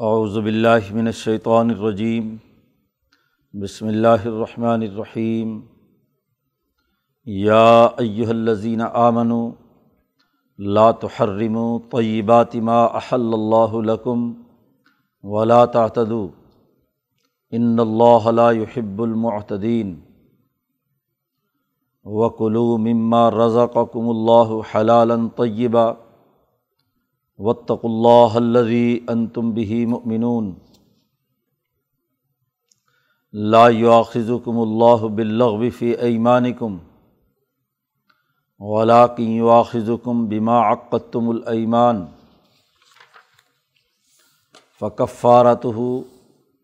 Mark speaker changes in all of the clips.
Speaker 1: اعوذ باللہ من الشیطان الرجیم، بسم اللہ الرحمن الرحیم۔ یا ایہا الذین آمنوا، لا تحرموا طیبات ما احل اللہ لکم ولا تعتدوا۔ ان اللہ لا يحب المعتدین۔ وکلوا مما رزقکم اللہ حلالا طیبا۔ وطق اللہ الذي انتم به مؤمنون. لا يؤاخذكم الله باللغو في ايمانكم ولكن يؤاخذكم بما عقدتم الايمان فكفارته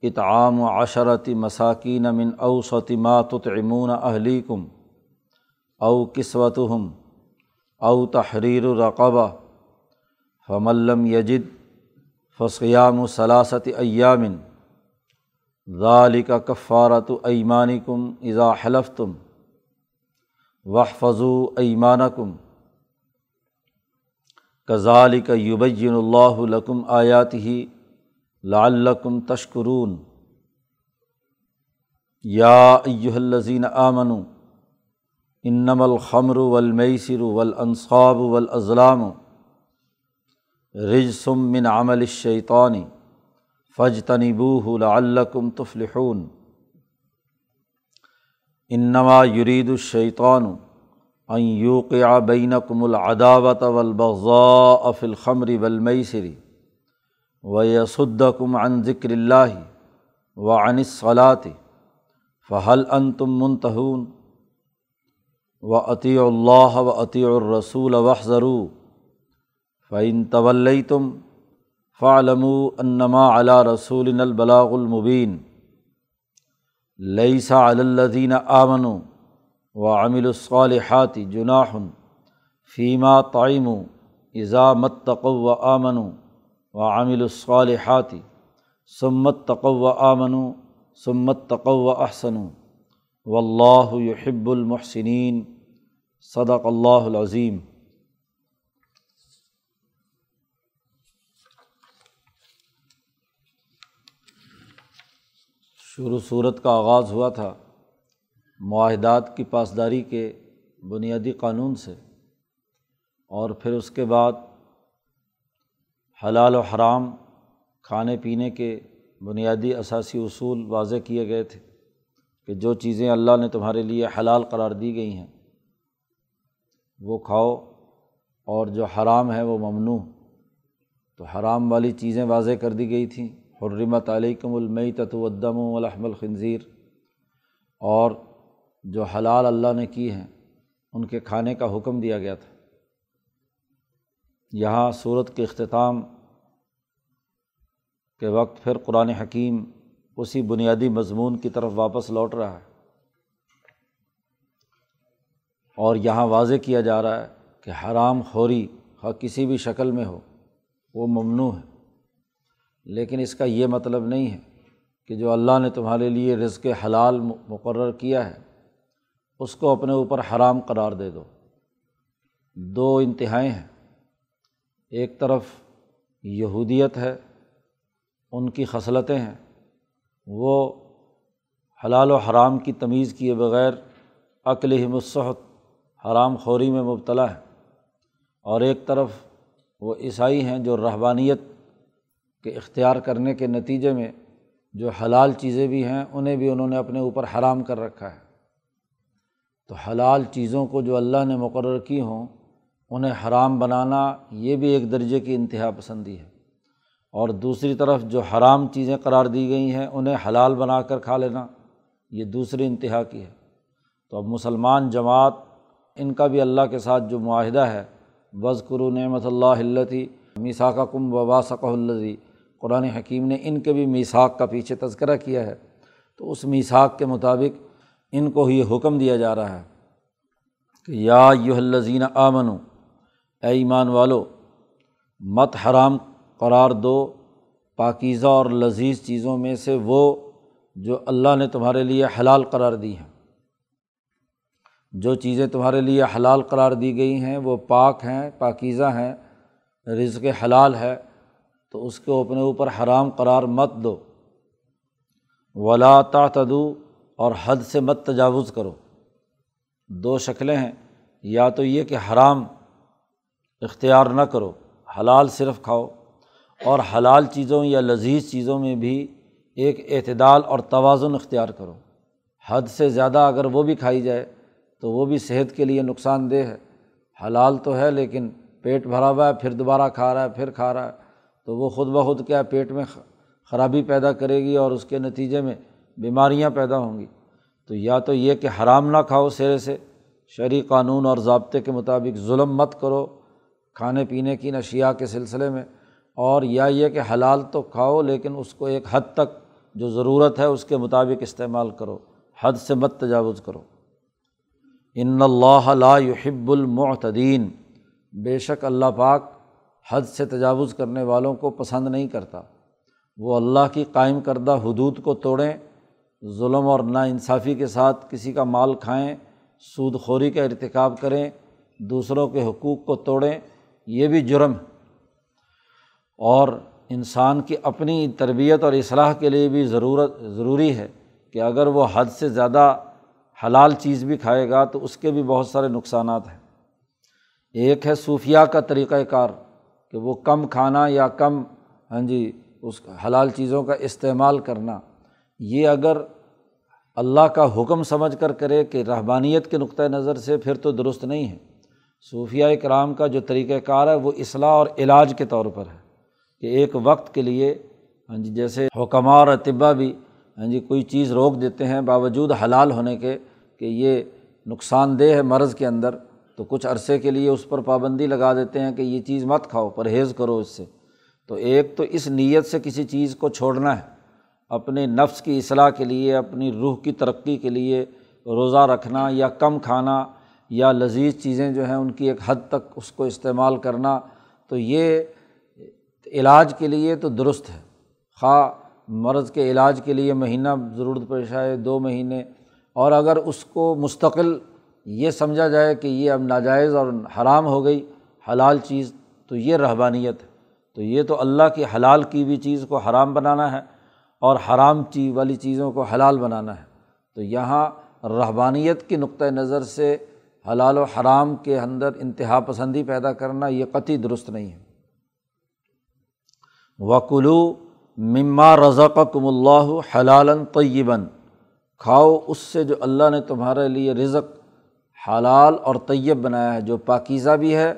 Speaker 1: اطعام عشرة مساكين من اوسط ما تطعمون اهليكم او كسوتهم او تحرير رقبه فملم یجد فسقیام و صلاست ایامن ذالک کفارت ایمان کم اذا حلف تم وحفظو ایمان کم کزالک یبین اللہ لکم آیات ہی لعلکم تشکرون. یا ایہا الذین آمنوا، انما الخمر والمیسر والانصاب والازلام. رجسم من عمل الشیطانی فج تنبوہ لعلکم تفلحون. انما یرید الشیطان ان یوقع بینکم العداوت والبغضاء فی الخمر والمیسر ویصدکم عن ذکر اللہ وعن الصلاة فہل انتم منتہون. و عطی اللہ و عطی الرسول وحضروا فعین طول تم فعلم انما علا رسول البلاغ المبین لئیسا الدین آمن و امل الصالحات جناحن فیمہ تعیم اذا متقو و آمن و عامل الصالحات سمت تقو و آمن سمت تقو و احسن و اللہ یحب المحسنین صدق اللہ العظیم شروع صورت کا آغاز ہوا تھا معاہدات کی پاسداری کے بنیادی قانون سے اور پھر اس کے بعد حلال و حرام کھانے پینے کے بنیادی اثاثی اصول واضح کیے گئے تھے کہ جو چیزیں اللہ نے تمہارے لیے حلال قرار دی گئی ہیں، وہ کھاؤ اور جو حرام ہے وہ ممنوع، تو حرام والی چیزیں واضح کر دی گئی تھیں۔ حرمت علیکم المیتت والدم ولحم الخنزیر۔ اور جو حلال اللہ نے کی ہیں، ان کے کھانے کا حکم دیا گیا تھا۔ یہاں صورت کے اختتام کے وقت پھر قرآن حکیم اسی بنیادی مضمون کی طرف واپس لوٹ رہا ہے۔ اور یہاں واضح کیا جا رہا ہے کہ حرام خوری خواہ کسی بھی شکل میں ہو، وہ ممنوع ہے۔ لیکن اس کا یہ مطلب نہیں ہے کہ جو اللہ نے تمہارے لیے رزق حلال مقرر کیا ہے، اس کو اپنے اوپر حرام قرار دے دو۔ دو انتہائیں ہیں۔ ایک طرف یہودیت ہے، ان کی خصلتیں ہیں۔ وہ حلال و حرام کی تمیز کیے بغیر عقل ہی مصحت حرام خوری میں مبتلا ہے اور ایک طرف وہ عیسائی ہیں جو رحبانیت کہ اختیار کرنے کے نتیجے میں جو حلال چیزیں بھی ہیں، انہیں بھی انہوں نے اپنے اوپر حرام کر رکھا ہے۔ تو حلال چیزوں کو جو اللہ نے مقرر کی ہوں، انہیں حرام بنانا یہ بھی ایک درجے کی انتہا پسندی ہے۔ اور دوسری طرف جو حرام چیزیں قرار دی گئی ہیں، انہیں حلال بنا کر کھا لینا، یہ دوسری انتہا کی ہے۔ تو اب مسلمان جماعت، ان کا بھی اللہ کے ساتھ جو معاہدہ ہے بز کرو نعمت اللہ التی میساکہ کم وبا الزی قرآن حکیم نے ان کے بھی میساک کا پیچھے تذکرہ کیا ہے، تو اس میساک کے مطابق ان کو یہ حکم دیا جا رہا ہے کہ یا یو الزین آمن اے ایمان والو، مت حرام قرار دو پاکیزہ اور لذیذ چیزوں میں سے وہ جو اللہ نے تمہارے لیے حلال قرار دی ہیں۔ جو چیزیں تمہارے لیے حلال قرار دی گئی ہیں وہ پاک ہیں، پاکیزہ ہیں، رزق حلال ہے تو اس کو اپنے اوپر حرام قرار مت دو۔ ولا تعتدو اور حد سے مت تجاوز کرو۔ دو شکلیں ہیں۔ یا تو یہ کہ حرام اختیار نہ کرو، حلال صرف کھاؤ، اور حلال چیزوں یا لذیذ چیزوں میں بھی ایک اعتدال اور توازن اختیار کرو۔ حد سے زیادہ اگر وہ بھی کھائی جائے تو وہ بھی صحت کے لیے نقصان دہ ہے۔ حلال تو ہے لیکن پیٹ بھرا ہوا ہے، پھر دوبارہ کھا رہا ہے، پھر کھا رہا ہے۔ تو وہ خود بخود کیا پیٹ میں خرابی پیدا کرے گی اور اس کے نتیجے میں بیماریاں پیدا ہوں گی؟ تو یا تو یہ کہ حرام نہ کھاؤ سرے سے، شرعی قانون اور ضابطے کے مطابق ظلم مت کرو کھانے پینے کی نشیا کے سلسلے میں، اور یا یہ کہ حلال تو کھاؤ لیکن اس کو ایک حد تک جو ضرورت ہے اس کے مطابق استعمال کرو، حد سے مت تجاوز کرو۔ ان اللہ لا يحب المعتدین۔ بے شک اللہ پاک حد سے تجاوز کرنے والوں کو پسند نہیں کرتا۔ وہ اللہ کی قائم کردہ حدود کو توڑیں، ظلم اور نا انصافی کے ساتھ کسی کا مال کھائیں سود خوری کا ارتکاب کریں، دوسروں کے حقوق کو توڑیں، یہ بھی جرم ہے۔ اور انسان کی اپنی تربیت اور اصلاح کے لیے بھی ضرورت، ضروری ہے کہ اگر وہ حد سے زیادہ حلال چیز بھی کھائے گا تو اس کے بھی بہت سارے نقصانات ہیں۔ ایک ہے صوفیہ کا طریقۂ کار۔ کہ وہ کم کھانا یا کم ہاں جی اس حلال چیزوں کا استعمال کرنا۔ یہ اگر اللہ کا حکم سمجھ کر کرے کہ رحبانیت کے نقطۂ نظر سے پھر تو درست نہیں ہے۔ صوفیہ اکرام کا جو طریقۂ کار ہے، وہ اصلاح اور علاج کے طور پر ہے کہ ایک وقت کے لیے ہاں جی جیسے حکمہ اور طبہ بھی ہاں جی کوئی چیز روک دیتے ہیں باوجود حلال ہونے کے کہ یہ نقصان دہ ہے مرض کے اندر۔ تو کچھ عرصے کے لیے اس پر پابندی لگا دیتے ہیں کہ یہ چیز مت کھاؤ، پرہیز کرو اس سے۔ تو ایک تو اس نیت سے کسی چیز کو چھوڑنا ہے۔ اپنے نفس کی اصلاح کے لیے، اپنی روح کی ترقی کے لیے روزہ رکھنا یا کم کھانا یا لذیذ چیزیں جو ہیں ان کی ایک حد تک اس کو استعمال کرنا، تو یہ علاج کے لیے تو درست ہے۔ خواہ مرض کے علاج کے لیے مہینہ ضرورت پیش آئے، دو مہینے، اور اگر اس کو مستقل یہ سمجھا جائے کہ یہ اب ناجائز اور حرام ہو گئی، حلال چیز، تو یہ رحبانیت ہے۔ تو یہ تو اللہ کی حلال کی بھی چیز کو حرام بنانا ہے اور حرام چیز والی چیزوں کو حلال بنانا ہے۔ تو یہاں رحبانیت کی نقطۂ نظر سے حلال و حرام کے اندر انتہا پسندی پیدا کرنا یہ قطعی درست نہیں ہے۔ وکلو مما رضاق کم اللہ حلالً طیباً کھاؤ اس سے جو اللہ نے تمہارے لیے رزق حلال اور طیب بنایا ہے، جو پاکیزہ بھی ہے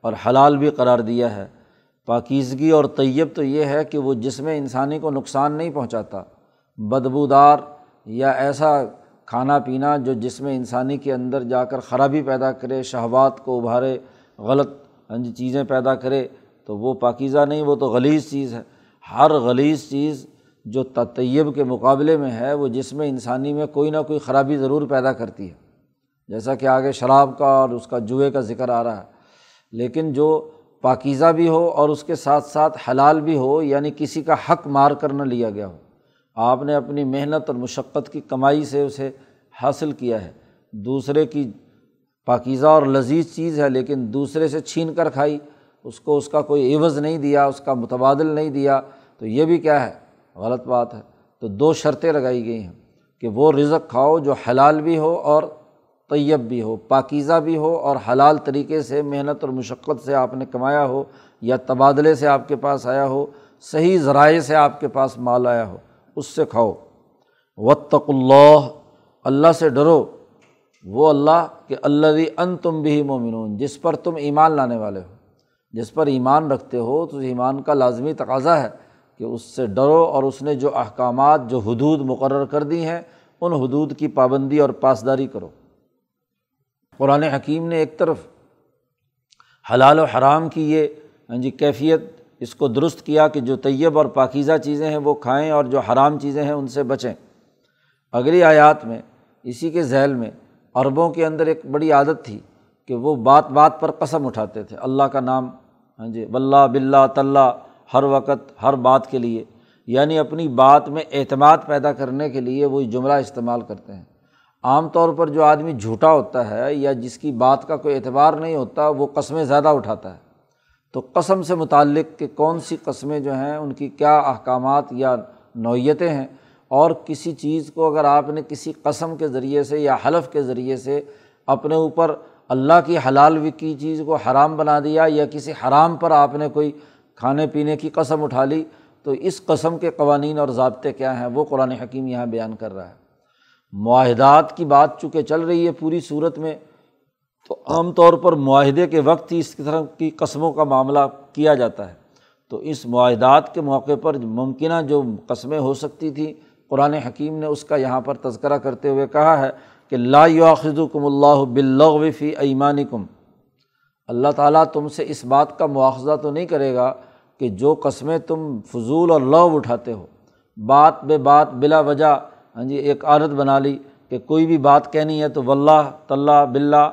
Speaker 1: اور حلال بھی قرار دیا ہے۔ پاکیزگی اور طیب تو یہ ہے کہ وہ جسم انسانی کو نقصان نہیں پہنچاتا، بدبودار یا ایسا کھانا پینا جو جسم انسانی کے اندر جا کر خرابی پیدا کرے، شہوات کو ابھارے، غلط چیزیں پیدا کرے، تو وہ پاکیزہ نہیں، وہ تو غلیظ چیز ہے۔ ہر غلیظ چیز جو طیب کے مقابلے میں ہے، وہ جسم انسانی میں کوئی نہ کوئی خرابی ضرور پیدا کرتی ہے۔ جیسا کہ آگے شراب کا اور اس کا جوئے کا ذکر آ رہا ہے، لیکن جو پاکیزہ بھی ہو اور اس کے ساتھ ساتھ حلال بھی ہو یعنی کسی کا حق مار کر نہ لیا گیا ہو، آپ نے اپنی محنت اور مشقت کی کمائی سے اسے حاصل کیا ہے۔ دوسرے کی پاکیزہ اور لذیذ چیز ہے، لیکن دوسرے سے چھین کر کھائی، اس کو اس کا کوئی عوض نہیں دیا، اس کا متبادل نہیں دیا، تو یہ بھی کیا ہے؟ غلط بات ہے۔ تو دو شرطیں لگائی گئی ہیں کہ وہ رزق کھاؤ جو حلال بھی ہو اور طیب بھی ہو، پاکیزہ بھی ہو اور حلال طریقے سے محنت اور مشقت سے آپ نے کمایا ہو یا تبادلے سے آپ کے پاس آیا ہو، صحیح ذرائع سے آپ کے پاس مال آیا ہو، اس سے کھاؤ۔ وطق اللہ اللہ سے ڈرو۔ وہ اللہ کہ اللہ ان تم بھی مومنون جس پر تم ایمان لانے والے ہو۔ جس پر ایمان رکھتے ہو، تو ایمان کا لازمی تقاضا ہے کہ اس سے ڈرو اور اس نے جو احکامات، جو حدود مقرر کر دی ہیں، ان حدود کی پابندی اور پاسداری کرو۔ قرآن حکیم نے ایک طرف حلال و حرام کی یہ ہاں جی کیفیت اس کو درست کیا کہ جو طیب اور پاکیزہ چیزیں ہیں وہ کھائیں اور جو حرام چیزیں ہیں ان سے بچیں۔ اگلی آیات میں، اسی کے ذیل میں عربوں کے اندر ایک بڑی عادت تھی کہ وہ بات بات پر قسم اٹھاتے تھے۔ اللہ کا نام ہاں جی بلّہ بلّہ طلّہ ہر وقت، ہر بات کے لیے یعنی اپنی بات میں اعتماد پیدا کرنے کے لیے وہی جملہ استعمال کرتے ہیں۔ عام طور پر جو آدمی جھوٹا ہوتا ہے یا جس کی بات کا کوئی اعتبار نہیں ہوتا، وہ قسمیں زیادہ اٹھاتا ہے۔ تو قسم سے متعلق کہ کون سی قسمیں جو ہیں، ان کی کیا احکامات یا نوعیتیں ہیں؟ اور کسی چیز کو اگر آپ نے کسی قسم کے ذریعے سے یا حلف کے ذریعے سے اپنے اوپر اللہ کی حلال کی چیز کو حرام بنا دیا یا کسی حرام پر آپ نے کوئی کھانے پینے کی قسم اٹھا لی، تو اس قسم کے قوانین اور ضابطے کیا ہیں؟ وہ قرآن حکیم یہاں بیان کر رہا ہے۔ معاہدات کی بات چونکہ چل رہی ہے پوری صورت میں، تو عام طور پر معاہدے کے وقت ہی اس طرح کی قسموں کا معاملہ کیا جاتا ہے۔ تو اس معاہدات کے موقع پر ممکنہ جو قسمیں ہو سکتی تھیں، قرآن حکیم نے اس کا یہاں پر تذکرہ کرتے ہوئے کہا ہے کہ لا کم اللہ بلغفی ایمان کم اللہ تعالیٰ تم سے اس بات کا مواخذہ تو نہیں کرے گا کہ جو قسمیں تم فضول اور لغ اٹھاتے ہو، بات بے بات بلا وجہ ہاں جی ایک عادت بنا لی کہ کوئی بھی بات کہنی ہے تو واللہ طلّہ بلّہ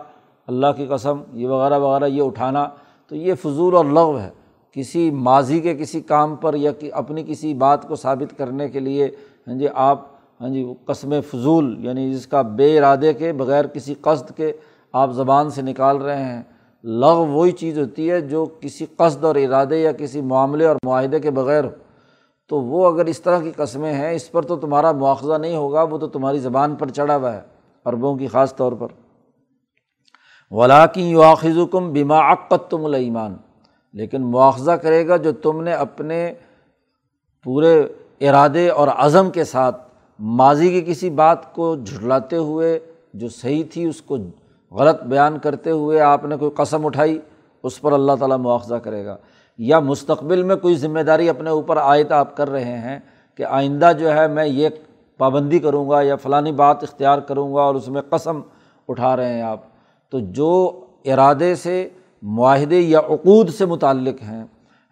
Speaker 1: اللہ کی قسم، یہ وغیرہ وغیرہ، یہ اٹھانا۔ تو یہ فضول اور لغو ہے۔ کسی ماضی کے کسی کام پر یا اپنی کسی بات کو ثابت کرنے کے لیے ہاں جی آپ ہاں جی قسم فضول یعنی جس کا بے ارادے کے بغیر کسی قصد کے آپ زبان سے نکال رہے ہیں۔ لغ وہی چیز ہوتی ہے جو کسی قصد اور ارادے یا کسی معاملے اور معاہدے کے بغیر ہو۔ تو وہ اگر اس طرح کی قسمیں ہیں، اس پر تو تمہارا مواخذہ نہیں ہوگا، وہ تو تمہاری زبان پر چڑھا ہوا ہے، عربوں کی خاص طور پر۔ ولاکن یواخذ کم بیما عقت تم المان لیکن مواخذہ کرے گا جو تم نے اپنے پورے ارادے اور عزم کے ساتھ ماضی کی کسی بات کو جھٹلاتے ہوئے، جو صحیح تھی، اس کو غلط بیان کرتے ہوئے آپ نے کوئی قسم اٹھائی، اس پر اللہ تعالیٰ مواخذہ کرے گا۔ یا مستقبل میں کوئی ذمہ داری اپنے اوپر عائد آپ کر رہے ہیں کہ آئندہ جو ہے میں یہ پابندی کروں گا یا فلانی بات اختیار کروں گا اور اس میں قسم اٹھا رہے ہیں آپ، تو جو ارادے سے، معاہدے یا عقود سے متعلق ہیں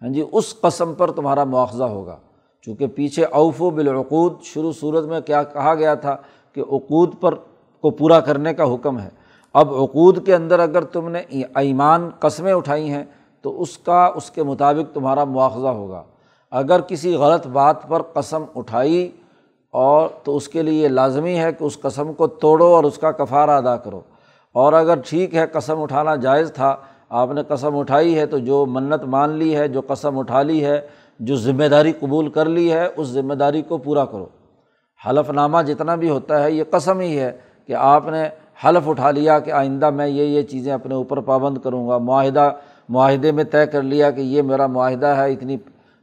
Speaker 1: ہاں جی اس قسم پر تمہارا مواخذہ ہوگا۔ چونکہ پیچھے اوف و بالعقود، شروع صورت میں کیا کہا گیا تھا کہ عقود پر کو پورا کرنے کا حکم ہے۔ اب عقود کے اندر اگر تم نے ایمان قسمیں اٹھائی ہیں تو اس کا، اس کے مطابق تمہارا مواخذہ ہوگا۔ اگر کسی غلط بات پر قسم اٹھائی اور تو اس کے لیے یہ لازمی ہے کہ اس قسم کو توڑو اور اس کا کفارہ ادا کرو۔ اور اگر ٹھیک ہے قسم اٹھانا جائز تھا، آپ نے قسم اٹھائی ہے تو جو منت مان لی ہے، جو قسم اٹھا لی ہے، جو ذمہ داری قبول کر لی ہے، اس ذمہ داری کو پورا کرو۔ حلف نامہ جتنا بھی ہوتا ہے، یہ قسم ہی ہے کہ آپ نے حلف اٹھا لیا کہ آئندہ میں یہ یہ چیزیں اپنے اوپر پابند کروں گا، معاہدہ معاہدے میں طے کر لیا کہ یہ میرا معاہدہ ہے، اتنی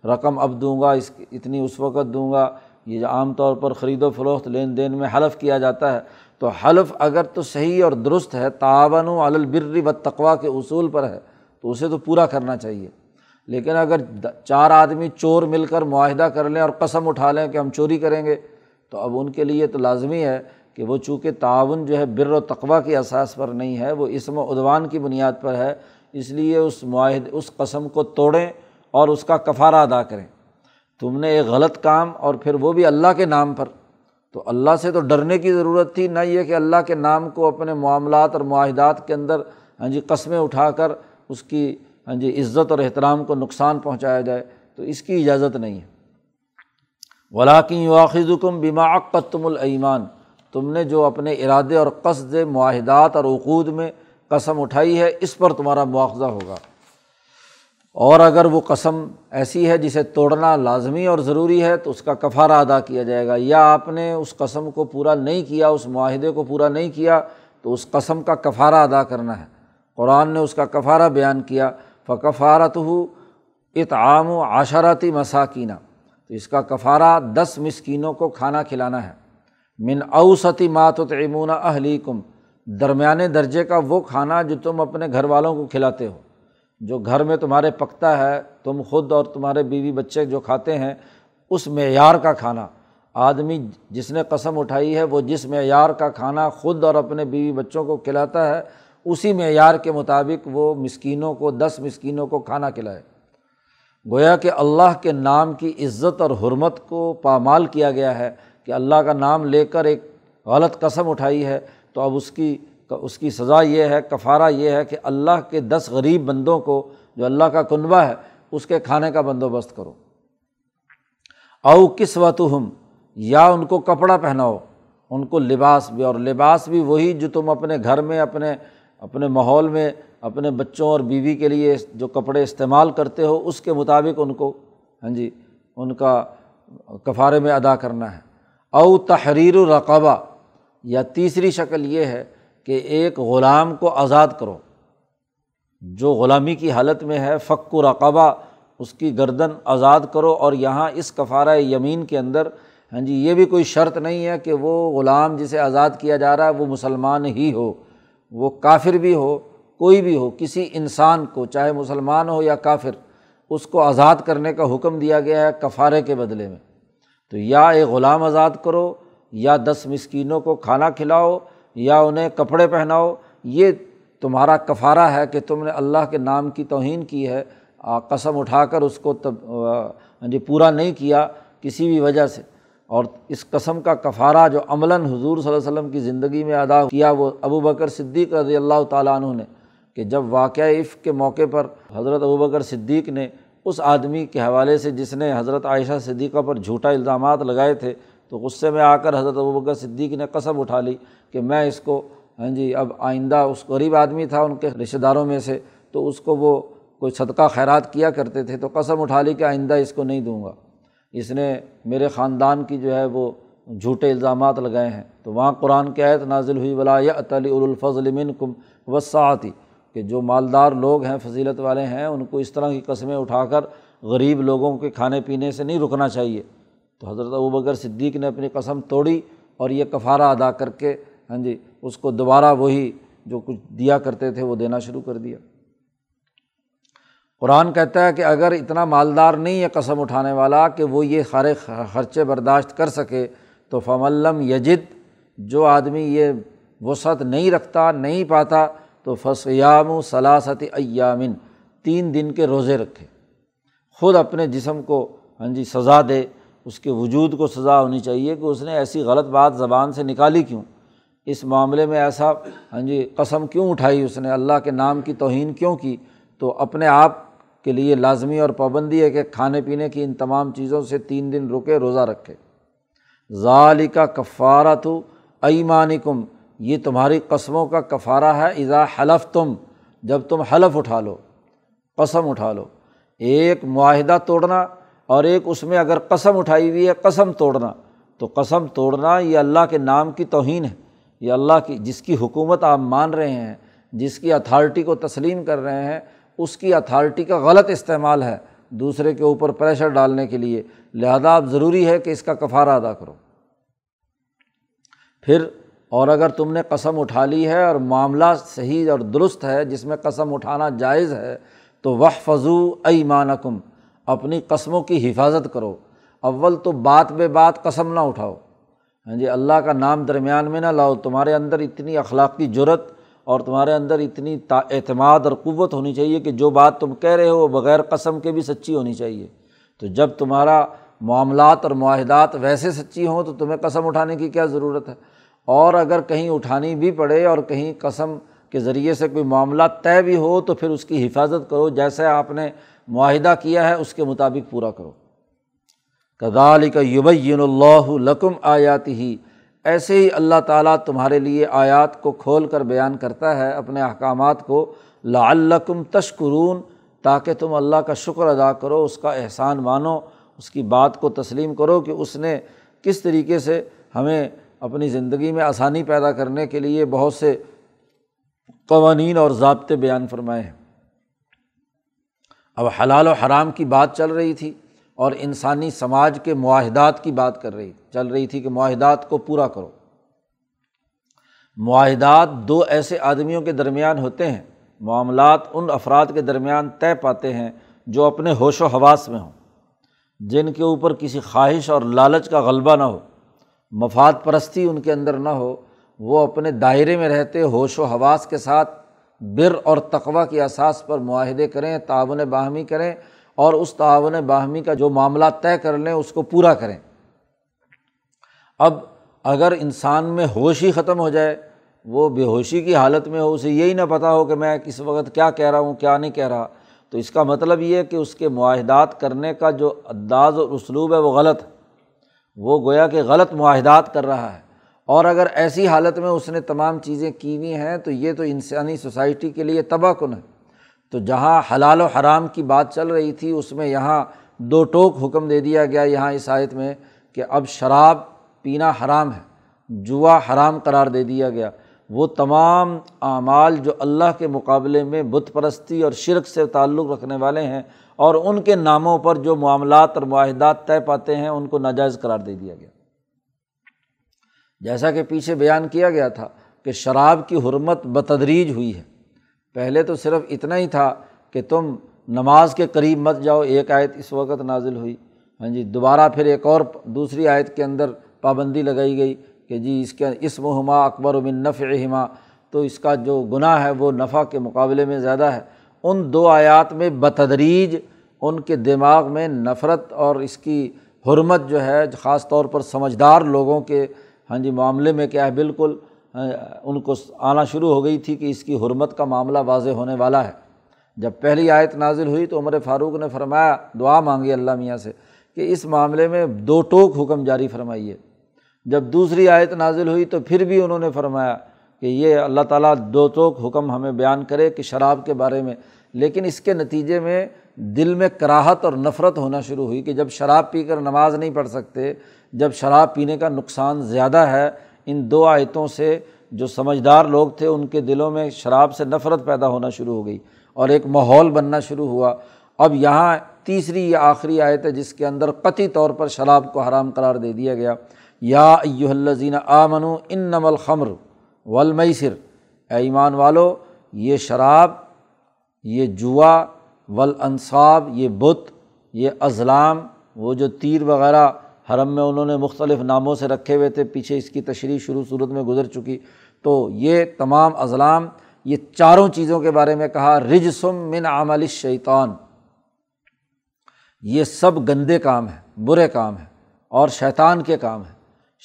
Speaker 1: رقم اب دوں گا، اس، اتنی اس وقت دوں گا۔ یہ عام طور پر خرید و فروخت لین دین میں حلف کیا جاتا ہے، تو حلف اگر تو صحیح اور درست ہے تعاون و البر و تقوا کے اصول پر ہے، تو اسے تو پورا کرنا چاہیے۔ لیکن اگر چار آدمی چور مل کر معاہدہ کر لیں اور قسم اٹھا لیں کہ ہم چوری کریں گے، تو اب ان کے لیے تو لازمی ہے کہ وہ چونکہ تعاون جو ہے بر و تقوا کے اساس پر نہیں ہے، وہ اسم و ادوان کی بنیاد پر ہے اس لیے اس معاہدے اس قسم کو توڑیں اور اس کا کفارہ ادا کریں۔ تم نے ایک غلط کام اور پھر وہ بھی اللہ کے نام پر۔ تو اللہ سے تو ڈرنے کی ضرورت تھی، نہ یہ کہ اللہ کے نام کو اپنے معاملات اور معاہدات کے اندر ہاں جی قسمیں اٹھا کر اس کی ہاں جی عزت اور احترام کو نقصان پہنچایا جائے، تو اس کی اجازت نہیں ہے۔ ولاکن واخذ حکم بیما تم الایمان تم نے جو اپنے ارادے اور قصد، معاہدات اور عقود میں قسم اٹھائی ہے، اس پر تمہارا مواخذہ ہوگا۔ اور اگر وہ قسم ایسی ہے جسے توڑنا لازمی اور ضروری ہے، تو اس کا کفارہ ادا کیا جائے گا۔ یا آپ نے اس قسم کو پورا نہیں کیا، اس معاہدے کو پورا نہیں کیا، تو اس قسم کا کفارہ ادا کرنا ہے۔ قرآن نے اس کا کفارہ بیان کیا فکفارت ہو اطعام و عاشراتی مساکینہ تو اس کا کفارہ دس مسکینوں کو کھانا کھلانا ہے۔ من اوسطی ماتمون امون اہلی کم درمیانے درجے کا وہ کھانا جو تم اپنے گھر والوں کو کھلاتے ہو، جو گھر میں تمہارے پکتا ہے، تم خود اور تمہارے بیوی بچے جو کھاتے ہیں، اس معیار کا کھانا۔ آدمی جس نے قسم اٹھائی ہے، وہ جس معیار کا کھانا خود اور اپنے بیوی بچوں کو کھلاتا ہے، اسی معیار کے مطابق وہ مسکینوں کو، دس مسکینوں کو کھانا کھلائے۔ گویا کہ اللہ کے نام کی عزت اور حرمت کو پامال کیا گیا ہے کہ اللہ کا نام لے کر ایک غلط قسم اٹھائی ہے تو اب اس کی اس کی سزا یہ ہے، کفارہ یہ ہے کہ اللہ کے دس غریب بندوں کو جو اللہ کا کنبہ ہے، اس کے کھانے کا بندوبست کرو۔ او کس وقت ہم یا ان کو کپڑا پہناؤ، ان کو لباس بھی، اور لباس بھی وہی جو تم اپنے گھر میں، اپنے اپنے ماحول میں، اپنے بچوں اور بیوی کے لیے جو کپڑے استعمال کرتے ہو، اس کے مطابق ان کو ہاں جی ان کا کفارے میں ادا کرنا ہے۔ او تحریر الرقبہ یا تیسری شکل یہ ہے کہ ایک غلام کو آزاد کرو۔ جو غلامی کی حالت میں ہے فق و رقبہ، اس کی گردن آزاد کرو اور یہاں اس کفارہ یمین کے اندر ہاں جی یہ بھی کوئی شرط نہیں ہے کہ وہ غلام جسے آزاد کیا جا رہا ہے، وہ مسلمان ہی ہو، وہ کافر بھی ہو، کوئی بھی ہو، کسی انسان کو، چاہے مسلمان ہو یا کافر، اس کو آزاد کرنے کا حکم دیا گیا ہے کفارے کے بدلے میں۔ تو یا ایک غلام آزاد کرو یا دس مسکینوں کو کھانا کھلاؤ یا انہیں کپڑے پہناؤ، یہ تمہارا کفارہ ہے کہ تم نے اللہ کے نام کی توہین کی ہے۔ قسم اٹھا کر اس کو تب جی پورا نہیں کیا کسی بھی وجہ سے۔ اور اس قسم کا کفارہ جو عملاً حضور صلی اللہ علیہ وسلم کی زندگی میں ادا کیا، وہ ابو بکر صدیق رضی اللہ تعالیٰ عنہ نے، کہ جب واقعہ عف کے موقع پر حضرت ابو بکر صدیق نے اس آدمی کے حوالے سے جس نے حضرت عائشہ صدیقہ پر جھوٹا الزامات لگائے تھے تو غصے میں آ کر حضرت ابو بکر صدیق نے قسم اٹھا لی کہ میں اس کو ہاں جی اب آئندہ اس غریب آدمی تھا، ان کے رشتہ داروں میں سے، تو اس کو وہ کوئی صدقہ خیرات کیا کرتے تھے، تو قسم اٹھا لی کہ آئندہ اس کو نہیں دوں گا۔ اس نے میرے خاندان کی جو ہے وہ جھوٹے الزامات لگائے ہیں۔ تو وہاں قرآن کی آیت نازل ہوئی، ولا علی الفضل من کم وسعتی کہ جو مالدار لوگ ہیں، فضیلت والے ہیں، ان کو اس طرح کی قسمیں اٹھا کر غریب لوگوں کے کھانے پینے سے نہیں رکنا چاہیے۔ تو حضرت ابو بکر صدیق نے اپنی قسم توڑی اور یہ کفارہ ادا کر کے ہاں جی اس کو دوبارہ وہی جو کچھ دیا کرتے تھے وہ دینا شروع کر دیا۔ قرآن کہتا ہے کہ اگر اتنا مالدار نہیں ہے قسم اٹھانے والا کہ وہ یہ سارے خرچے برداشت کر سکے، تو فملم یجد، جو آدمی یہ وسعت نہیں رکھتا، نہیں پاتا، تو فسیام و صلاست ایامن تین دن کے روزے رکھے۔ خود اپنے جسم کو ہاں جی سزا دے۔ اس کے وجود کو سزا ہونی چاہیے کہ اس نے ایسی غلط بات زبان سے نکالی کیوں؟ اس معاملے میں ایسا ہاں جی قسم کیوں اٹھائی اس نے؟ اللہ کے نام کی توہین کیوں کی؟ تو اپنے آپ کے لیے لازمی اور پابندی ہے کہ کھانے پینے کی ان تمام چیزوں سے تین دن رکے، روزہ رکھے۔ ظالی کا کفارہ تو ایمان کم یہ تمہاری قسموں کا کفارہ ہے، اذا حلف تم جب تم حلف اٹھا لو، قسم اٹھا لو۔ ایک معاہدہ توڑنا اور ایک اس میں اگر قسم اٹھائی ہوئی ہے، قسم توڑنا۔ تو قسم توڑنا یہ اللہ کے نام کی توہین ہے۔ یہ اللہ کی، جس کی حکومت آپ مان رہے ہیں، جس کی اتھارٹی کو تسلیم کر رہے ہیں، اس کی اتھارٹی کا غلط استعمال ہے دوسرے کے اوپر پریشر ڈالنے کے لیے۔ لہٰذا اب ضروری ہے کہ اس کا کفارہ ادا کرو۔ پھر، اور اگر تم نے قسم اٹھا لی ہے اور معاملہ صحیح اور درست ہے، جس میں قسم اٹھانا جائز ہے، تو وہ فضو ایمانکم۔ اپنی قسموں کی حفاظت کرو۔ اول تو بات بے بات قسم نہ اٹھاؤ۔ ہاں جی اللہ کا نام درمیان میں نہ لاؤ۔ تمہارے اندر اتنی اخلاقی جرت اور تمہارے اندر اتنی اعتماد اور قوت ہونی چاہیے کہ جو بات تم کہہ رہے ہو وہ بغیر قسم کے بھی سچی ہونی چاہیے۔ تو جب تمہارا معاملات اور معاہدات ویسے سچی ہوں تو تمہیں قسم اٹھانے کی کیا ضرورت ہے؟ اور اگر کہیں اٹھانی بھی پڑے اور کہیں قسم کے ذریعے سے کوئی معاملہ طے بھی ہو تو پھر اس کی حفاظت کرو۔ جیسے آپ نے معاہدہ کیا ہے، اس کے مطابق پورا کرو۔ کدال کا یبین اللہ لکم آیاتی ہی ایسے ہی اللہ تعالیٰ تمہارے لیے آیات کو کھول کر بیان کرتا ہے، اپنے احکامات کو۔ لعلکم تشکرون، تاکہ تم اللہ کا شکر ادا کرو، اس کا احسان مانو، اس کی بات کو تسلیم کرو کہ اس نے کس طریقے سے ہمیں اپنی زندگی میں آسانی پیدا کرنے کے لیے بہت سے قوانین اور ضابطے بیان فرمائے ہیں۔ اب حلال و حرام کی بات چل رہی تھی اور انسانی سماج کے معاہدات کی بات کر رہی چل رہی تھی کہ معاہدات کو پورا کرو۔ معاہدات دو ایسے آدمیوں کے درمیان ہوتے ہیں، معاملات ان افراد کے درمیان طے پاتے ہیں جو اپنے ہوش و حواس میں ہوں۔ جن کے اوپر کسی خواہش اور لالچ کا غلبہ نہ ہو، مفاد پرستی ان کے اندر نہ ہو، وہ اپنے دائرے میں رہتے ہوش و حواس کے ساتھ بر اور تقوا کی اساس پر معاہدے کریں، تعاون باہمی کریں اور اس تعاون باہمی کا جو معاملہ طے کر لیں، اس کو پورا کریں۔ اب اگر انسان میں ہوش ہی ختم ہو جائے، وہ بے ہوشی کی حالت میں ہو، اسے یہی نہ پتہ ہو کہ میں کس وقت کیا کہہ رہا ہوں، کیا نہیں کہہ رہا۔ تو اس کا مطلب یہ ہے کہ اس کے معاہدات کرنے کا جو انداز اور اسلوب ہے، وہ غلط۔ ہے وہ گویا کہ غلط معاہدات کر رہا ہے۔ اور اگر ایسی حالت میں اس نے تمام چیزیں کی ہوئی ہیں، تو یہ تو انسانی سوسائٹی کے لیے تباہ کن ہے۔ تو جہاں حلال و حرام کی بات چل رہی تھی، اس میں یہاں دو ٹوک حکم دے دیا گیا یہاں اس آیت میں کہ اب شراب پینا حرام ہے، جوا حرام قرار دے دیا گیا۔ وہ تمام اعمال جو اللہ کے مقابلے میں بت پرستی اور شرک سے تعلق رکھنے والے ہیں اور ان کے ناموں پر جو معاملات اور معاہدات طے پاتے ہیں، ان کو ناجائز قرار دے دیا گیا۔ جیسا کہ پیچھے بیان کیا گیا تھا کہ شراب کی حرمت بتدریج ہوئی ہے۔ پہلے تو صرف اتنا ہی تھا کہ تم نماز کے قریب مت جاؤ، ایک آیت اس وقت نازل ہوئی۔ ہاں جی دوبارہ پھر ایک اور دوسری آیت کے اندر پابندی لگائی گئی کہ جی اس کے اسم و ہما اکبر من نفع ہما تو اس کا جو گناہ ہے وہ نفع کے مقابلے میں زیادہ ہے۔ ان دو آیات میں بتدریج، ان کے دماغ میں نفرت اور اس کی حرمت جو ہے، خاص طور پر سمجھدار لوگوں کے ہاں جی معاملے میں کیا ہے، بالکل ان کو آنا شروع ہو گئی تھی کہ اس کی حرمت کا معاملہ واضح ہونے والا ہے۔ جب پہلی آیت نازل ہوئی تو عمر فاروق نے فرمایا، دعا مانگی اللہ میاں سے کہ اس معاملے میں دو ٹوک حکم جاری فرمائیے۔ جب دوسری آیت نازل ہوئی تو پھر بھی انہوں نے فرمایا کہ یہ اللہ تعالیٰ دو ٹوک حکم ہمیں بیان کرے کہ شراب کے بارے میں، لیکن اس کے نتیجے میں دل میں کراہت اور نفرت ہونا شروع ہوئی کہ جب شراب پی کر نماز نہیں پڑھ سکتے، جب شراب پینے کا نقصان زیادہ ہے، ان دو آیتوں سے جو سمجھدار لوگ تھے، ان کے دلوں میں شراب سے نفرت پیدا ہونا شروع ہو گئی اور ایک ماحول بننا شروع ہوا۔ اب یہاں تیسری یا آخری آیت ہے، جس کے اندر قطعی طور پر شراب کو حرام قرار دے دیا گیا۔ یا ایو الزین آمن ان نم الخمر ولمسر اے ایمان والو، یہ شراب، یہ جوا ولانصاب یہ بت، یہ اضلام وہ جو تیر وغیرہ حرم میں انہوں نے مختلف ناموں سے رکھے ہوئے تھے، پیچھے اس کی تشریح شروع صورت میں گزر چکی۔ تو یہ تمام اضلام یہ چاروں چیزوں کے بارے میں کہا رج سم من عمل شیطان یہ سب گندے کام ہیں، برے کام ہیں اور شیطان کے کام ہیں۔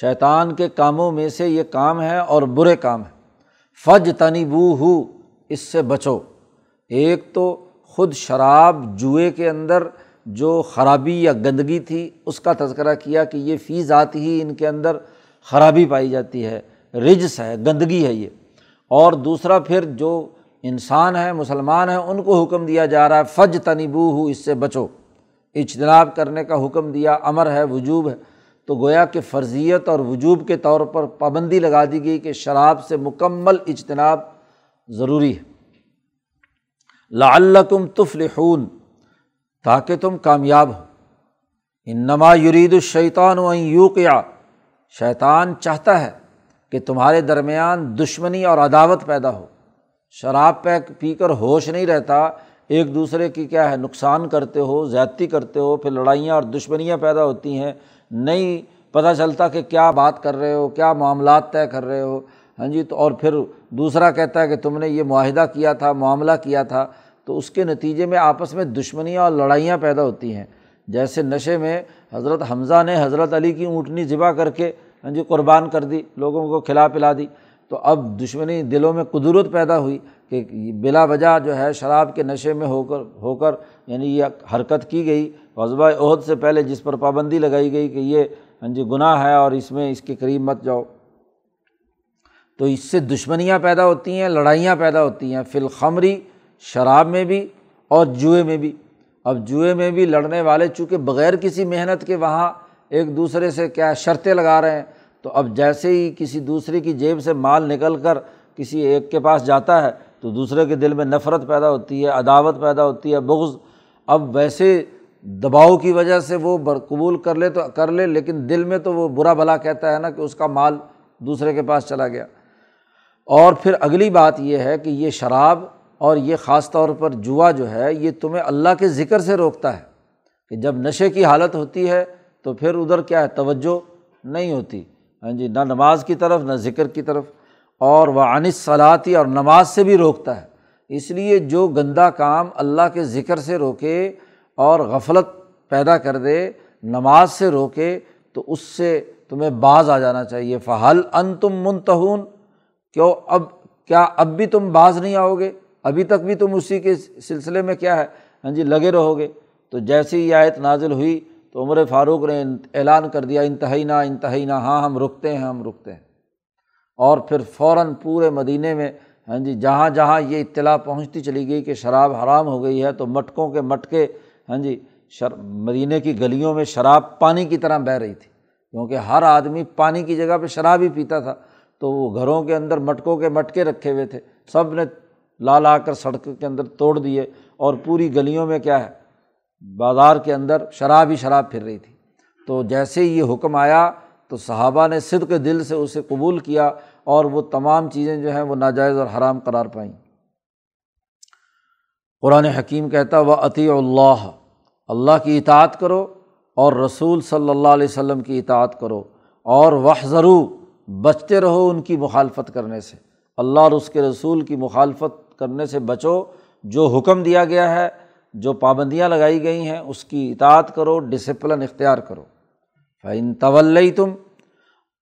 Speaker 1: شیطان کے کاموں میں سے یہ کام ہے اور برے کام ہیں۔ فج تنی بو ہو اس سے بچو۔ ایک تو خود شراب جوئے کے اندر جو خرابی یا گندگی تھی، اس کا تذکرہ کیا کہ یہ فی ذات ہی ان کے اندر خرابی پائی جاتی ہے، رجس ہے، گندگی ہے یہ۔ اور دوسرا پھر جو انسان ہے، مسلمان ہیں ان کو حکم دیا جا رہا ہے فج تنبو ہو اس سے بچو۔ اجتناب کرنے کا حکم دیا، امر ہے، وجوب ہے۔ تو گویا کہ فرضیت اور وجوب کے طور پر پابندی لگا دی گئی کہ شراب سے مکمل اجتناب ضروری ہے۔ لعلکم تفلحون، تاکہ تم کامیاب ہو۔ ان نما یرید الشیطان و یوقیا شیطان چاہتا ہے کہ تمہارے درمیان دشمنی اور عداوت پیدا ہو۔ شراب پہ پی کر ہوش نہیں رہتا، ایک دوسرے کی کیا ہے، نقصان کرتے ہو، زیادتی کرتے ہو، پھر لڑائیاں اور دشمنیاں پیدا ہوتی ہیں۔ نہیں پتہ چلتا کہ کیا بات کر رہے ہو، کیا معاملات طے کر رہے ہو۔ ہاں جی تو اور پھر دوسرا کہتا ہے کہ تم نے یہ معاہدہ کیا تھا، معاملہ کیا تھا، تو اس کے نتیجے میں آپس میں دشمنیاں اور لڑائیاں پیدا ہوتی ہیں۔ جیسے نشے میں حضرت حمزہ نے حضرت علی کی اونٹنی ذبح کر کے ہاں جی قربان کر دی، لوگوں کو کھلا پلا دی۔ تو اب دشمنی دلوں میں قدرت پیدا ہوئی کہ بلا وجہ جو ہے شراب کے نشے میں ہو کر ہو کر یعنی یہ حرکت کی گئی۔ وضبۂ عہد سے پہلے جس پر پابندی لگائی گئی کہ یہ ہاں جی گناہ ہے اور اس میں اس کے قریب مت جاؤ۔ تو اس سے دشمنیاں پیدا ہوتی ہیں، لڑائیاں پیدا ہوتی ہیں، فی الخمری، شراب میں بھی اور جوئے میں بھی۔ اب جوئے میں بھی لڑنے والے چونکہ بغیر کسی محنت کے وہاں ایک دوسرے سے کیا شرطیں لگا رہے ہیں، تو اب جیسے ہی کسی دوسرے کی جیب سے مال نکل کر کسی ایک کے پاس جاتا ہے، تو دوسرے کے دل میں نفرت پیدا ہوتی ہے، عداوت پیدا ہوتی ہے، بغض۔ اب ویسے دباؤ کی وجہ سے وہ قبول کر لے تو کر لے، لیکن دل میں تو وہ برا بھلا کہتا ہے نا کہ اس کا مال دوسرے کے پاس چلا گیا۔ اور پھر اگلی بات یہ ہے کہ یہ شراب اور یہ خاص طور پر جوا جو ہے، یہ تمہیں اللہ کے ذکر سے روکتا ہے کہ جب نشے کی حالت ہوتی ہے تو پھر ادھر کیا ہے، توجہ نہیں ہوتی۔ ہاں جی نہ نماز کی طرف، نہ ذکر کی طرف۔ اور وہ انس صلاحی اور نماز سے بھی روکتا ہے۔ اس لیے جو گندا کام اللہ کے ذکر سے روکے اور غفلت پیدا کر دے، نماز سے روکے، تو اس سے تمہیں بعض آ جانا چاہیے۔ فہل ان تم منتہون کیوں؟ اب کیا اب بھی تم بعض نہیں آؤ گے؟ ابھی تک بھی تم اسی کے سلسلے میں کیا ہے؟ ہاں جی لگے رہو گے۔ تو جیسے ہی آیت نازل ہوئی تو عمر فاروق نے اعلان کر دیا انتہائی نہ انتہائی نہ ہاں ہم رکتے ہیں، ہم رکتے ہیں۔ اور پھر فوراً پورے مدینہ میں ہاں جی جہاں جہاں یہ اطلاع پہنچتی چلی گئی کہ شراب حرام ہو گئی ہے، تو مٹکوں کے مٹکے ہاں جی شر مدینہ کی گلیوں میں شراب پانی کی طرح بہہ رہی تھی۔ کیونکہ ہر آدمی پانی کی جگہ پہ شراب ہی پیتا تھا۔ تو وہ گھروں کے اندر مٹکوں کے مٹکے رکھے ہوئے تھے۔ سب نے لا لا کر سڑک کے اندر توڑ دیے اور پوری گلیوں میں کیا ہے، بازار کے اندر شراب ہی شراب پھر رہی تھی۔ تو جیسے ہی یہ حکم آیا تو صحابہ نے صد کے دل سے اسے قبول کیا اور وہ تمام چیزیں جو ہیں وہ ناجائز اور حرام قرار پائیں۔ قرآن حکیم کہتا وہ عطی اللہ اللہ کی اطاعت کرو اور رسول صلی اللہ علیہ وسلم کی اطاعت کرو اور وہ ضرور بچتے رہو ان کی مخالفت کرنے سے۔ اللہ اور اس کے رسول کی مخالفت کرنے سے بچو۔ جو حکم دیا گیا ہے، جو پابندیاں لگائی گئی ہیں، اس کی اطاعت کرو ڈسپلن اختیار کرو۔ فعن طول تم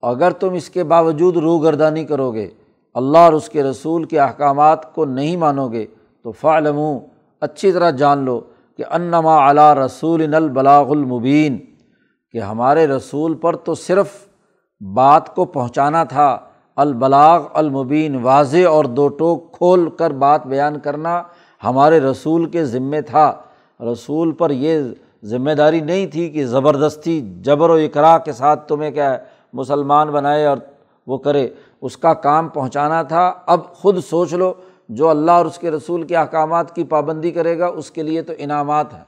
Speaker 1: اگر تم اس کے باوجود روگردانی کرو گے، اللہ اور اس کے رسول کے احکامات کو نہیں مانو گے، تو فعلم اچھی طرح جان لو کہ انما علا رسول البلاغ المبین کہ ہمارے رسول پر تو صرف بات کو پہنچانا تھا۔ البلاغ، المبین، واضح اور دو ٹوک کھول کر بات بیان کرنا ہمارے رسول کے ذمے تھا۔ رسول پر یہ ذمہ داری نہیں تھی کہ زبردستی جبر و اقرا کے ساتھ تمہیں کیا ہے مسلمان بنائے اور وہ کرے۔ اس کا کام پہنچانا تھا۔ اب خود سوچ لو، جو اللہ اور اس کے رسول کے احکامات کی پابندی کرے گا، اس کے لیے تو انعامات ہیں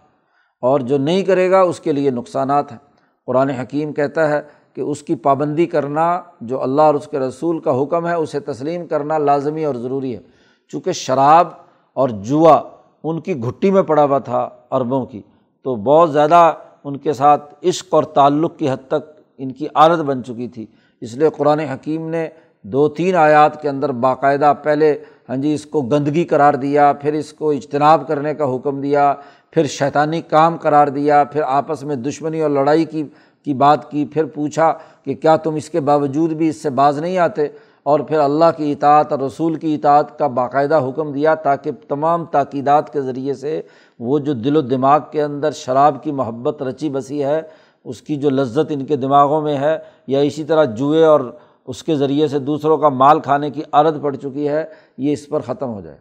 Speaker 1: اور جو نہیں کرے گا، اس کے لیے نقصانات ہیں۔ قرآن حکیم کہتا ہے کہ اس کی پابندی کرنا جو اللہ اور اس کے رسول کا حکم ہے، اسے تسلیم کرنا لازمی اور ضروری ہے۔ چونکہ شراب اور جوا ان کی گھٹی میں پڑا ہوا تھا عربوں کی، تو بہت زیادہ ان کے ساتھ عشق اور تعلق کی حد تک ان کی عادت بن چکی تھی۔ اس لیے قرآن حکیم نے دو تین آیات کے اندر باقاعدہ پہلے ہاں جی اس کو گندگی قرار دیا، پھر اس کو اجتناب کرنے کا حکم دیا، پھر شیطانی کام قرار دیا، پھر آپس میں دشمنی اور لڑائی کی کی بات کی، پھر پوچھا کہ کیا تم اس کے باوجود بھی اس سے باز نہیں آتے؟ اور پھر اللہ کی اطاعت اور رسول کی اطاعت کا باقاعدہ حکم دیا تاکہ تمام تاکیدات کے ذریعے سے وہ جو دل و دماغ کے اندر شراب کی محبت رچی بسی ہے، اس کی جو لذت ان کے دماغوں میں ہے، یا اسی طرح جوئے اور اس کے ذریعے سے دوسروں کا مال کھانے کی عادت پڑ چکی ہے، یہ اس پر ختم ہو جائے۔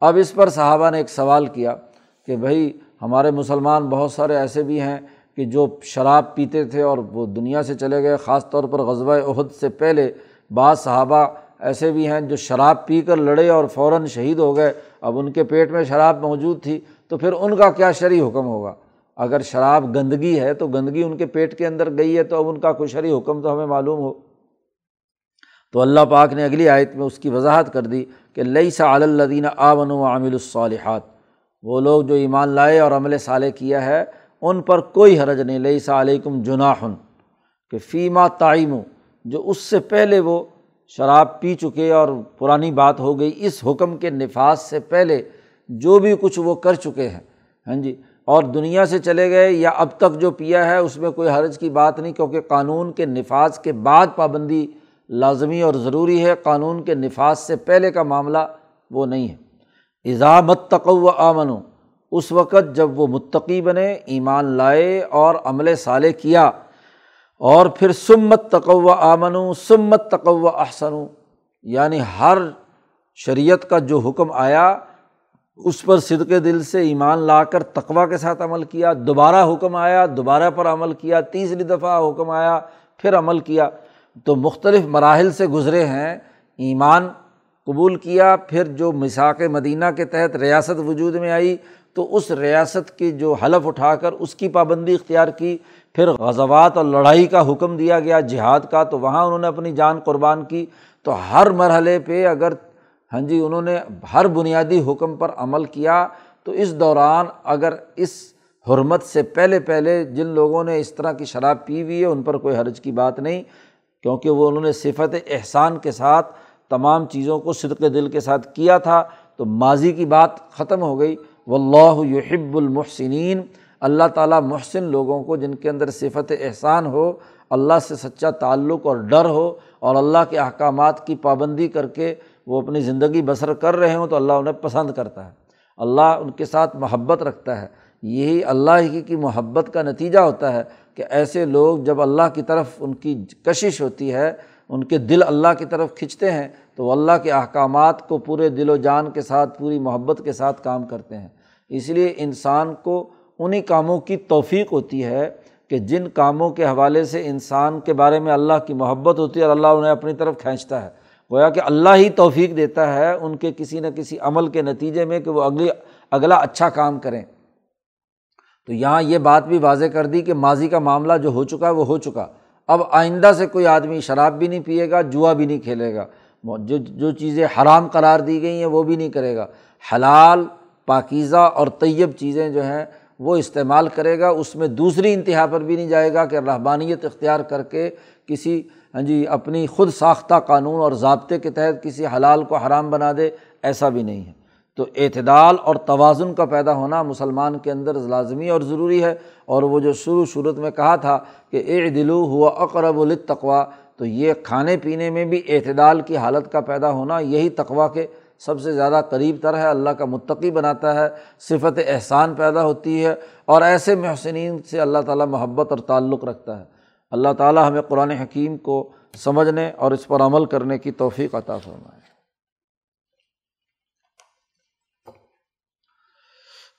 Speaker 1: اب اس پر صحابہ نے ایک سوال کیا کہ بھائی ہمارے مسلمان بہت سارے ایسے بھی ہیں کہ جو شراب پیتے تھے اور وہ دنیا سے چلے گئے، خاص طور پر غزبۂ عہد سے پہلے بعض صحابہ ایسے بھی ہیں جو شراب پی کر لڑے اور فوراً شہید ہو گئے۔ اب ان کے پیٹ میں شراب موجود تھی تو پھر ان کا کیا شرعی حکم ہوگا؟ اگر شراب گندگی ہے تو گندگی ان کے پیٹ کے اندر گئی ہے تو اب ان کا کوئی شرعی حکم تو ہمیں معلوم ہو۔ تو اللہ پاک نے اگلی آیت میں اس کی وضاحت کر دی کہ لئی سا علدین آمن و عامل الصالحات۔ وہ لوگ جو ایمان لائے اور عمل صالح کیا ہے ان پر کوئی حرج نہیں لئی سا علیکم جناحن، کہ فیمہ تعیم جو اس سے پہلے وہ شراب پی چکے اور پرانی بات ہو گئی، اس حکم کے نفاذ سے پہلے جو بھی کچھ وہ کر چکے ہیں۔ ہاں جی اور دنیا سے چلے گئے یا اب تک جو پیا ہے، اس میں کوئی حرج کی بات نہیں، کیونکہ قانون کے نفاذ کے بعد پابندی لازمی اور ضروری ہے۔ قانون کے نفاذ سے پہلے کا معاملہ وہ نہیں ہے۔ اضامت تقو آمن اس وقت جب وہ متقی بنے، ایمان لائے اور عمل صالح کیا، اور پھر سمت تقو آمن سمت تقو احسن یعنی ہر شریعت کا جو حکم آیا، اس پر صدق دل سے ایمان لا کر تقوا کے ساتھ عمل کیا، دوبارہ حکم آیا، دوبارہ پر عمل کیا، تیسری دفعہ حکم آیا، پھر عمل کیا۔ تو مختلف مراحل سے گزرے ہیں، ایمان قبول کیا، پھر جو مساق مدینہ کے تحت ریاست وجود میں آئی تو اس ریاست کی جو حلف اٹھا کر اس کی پابندی اختیار کی، پھر غزوات اور لڑائی کا حکم دیا گیا، جہاد کا، تو وہاں انہوں نے اپنی جان قربان کی۔ تو ہر مرحلے پہ اگر ہاں جی انہوں نے ہر بنیادی حکم پر عمل کیا، تو اس دوران اگر اس حرمت سے پہلے پہلے جن لوگوں نے اس طرح کی شراب پی ہوئی ہے، ان پر کوئی حرج کی بات نہیں، کیونکہ وہ انہوں نے صفت احسان کے ساتھ تمام چیزوں کو صدق دل کے ساتھ کیا تھا۔ تو ماضی کی بات ختم ہو گئی۔ و اللہ یحب المحسنین۔ اللہ تعالیٰ محسن لوگوں کو جن کے اندر صفت احسان ہو، اللہ سے سچا تعلق اور ڈر ہو اور اللہ کے احکامات کی پابندی کر کے وہ اپنی زندگی بسر کر رہے ہوں تو اللہ انہیں پسند کرتا ہے۔ اللہ ان کے ساتھ محبت رکھتا ہے۔ یہی اللہ ہی کی محبت کا نتیجہ ہوتا ہے کہ ایسے لوگ جب اللہ کی طرف ان کی کشش ہوتی ہے ان کے دل اللہ کی طرف کھنچتے ہیں، تو وہ اللہ کے احکامات کو پورے دل و جان کے ساتھ، پوری محبت کے ساتھ کام کرتے ہیں۔ اس لیے انسان کو انہیں کاموں کی توفیق ہوتی ہے کہ جن کاموں کے حوالے سے انسان کے بارے میں اللہ کی محبت ہوتی ہے اور اللہ انہیں اپنی طرف کھینچتا ہے۔ گویا کہ اللہ ہی توفیق دیتا ہے ان کے کسی نہ کسی عمل کے نتیجے میں کہ وہ اگلی، اگلا اچھا کام کریں۔ تو یہاں یہ بات بھی واضح کر دی کہ ماضی کا معاملہ جو ہو چکا ہے، وہ ہو چکا۔ اب آئندہ سے کوئی آدمی شراب بھی نہیں پیے گا، جوا بھی نہیں کھیلے گا۔ جو جو چیزیں حرام قرار دی گئی ہیں وہ بھی نہیں کرے گا۔ حلال، پاکیزہ اور طیب چیزیں جو ہیں وہ استعمال کرے گا، اس میں دوسری انتہا پر بھی نہیں جائے گا کہ رحبانیت اختیار کر کے کسی ہاں جی اپنی خود ساختہ قانون اور ضابطے کے تحت کسی حلال کو حرام بنا دے، ایسا بھی نہیں ہے۔ تو اعتدال اور توازن کا پیدا ہونا مسلمان کے اندر لازمی اور ضروری ہے۔ اور وہ جو شروع صورت میں کہا تھا کہ اے دلو ہوا اقرب التقوا تو یہ کھانے پینے میں بھی اعتدال کی حالت کا پیدا ہونا یہی تقوا کے سب سے زیادہ قریب تر ہے۔ اللہ کا متقی بناتا ہے، صفت احسان پیدا ہوتی ہے اور ایسے محسنین سے اللہ تعالیٰ محبت اور تعلق رکھتا ہے۔ اللہ تعالیٰ ہمیں قرآن حکیم کو سمجھنے اور اس پر عمل کرنے کی توفیق عطا فرمائے۔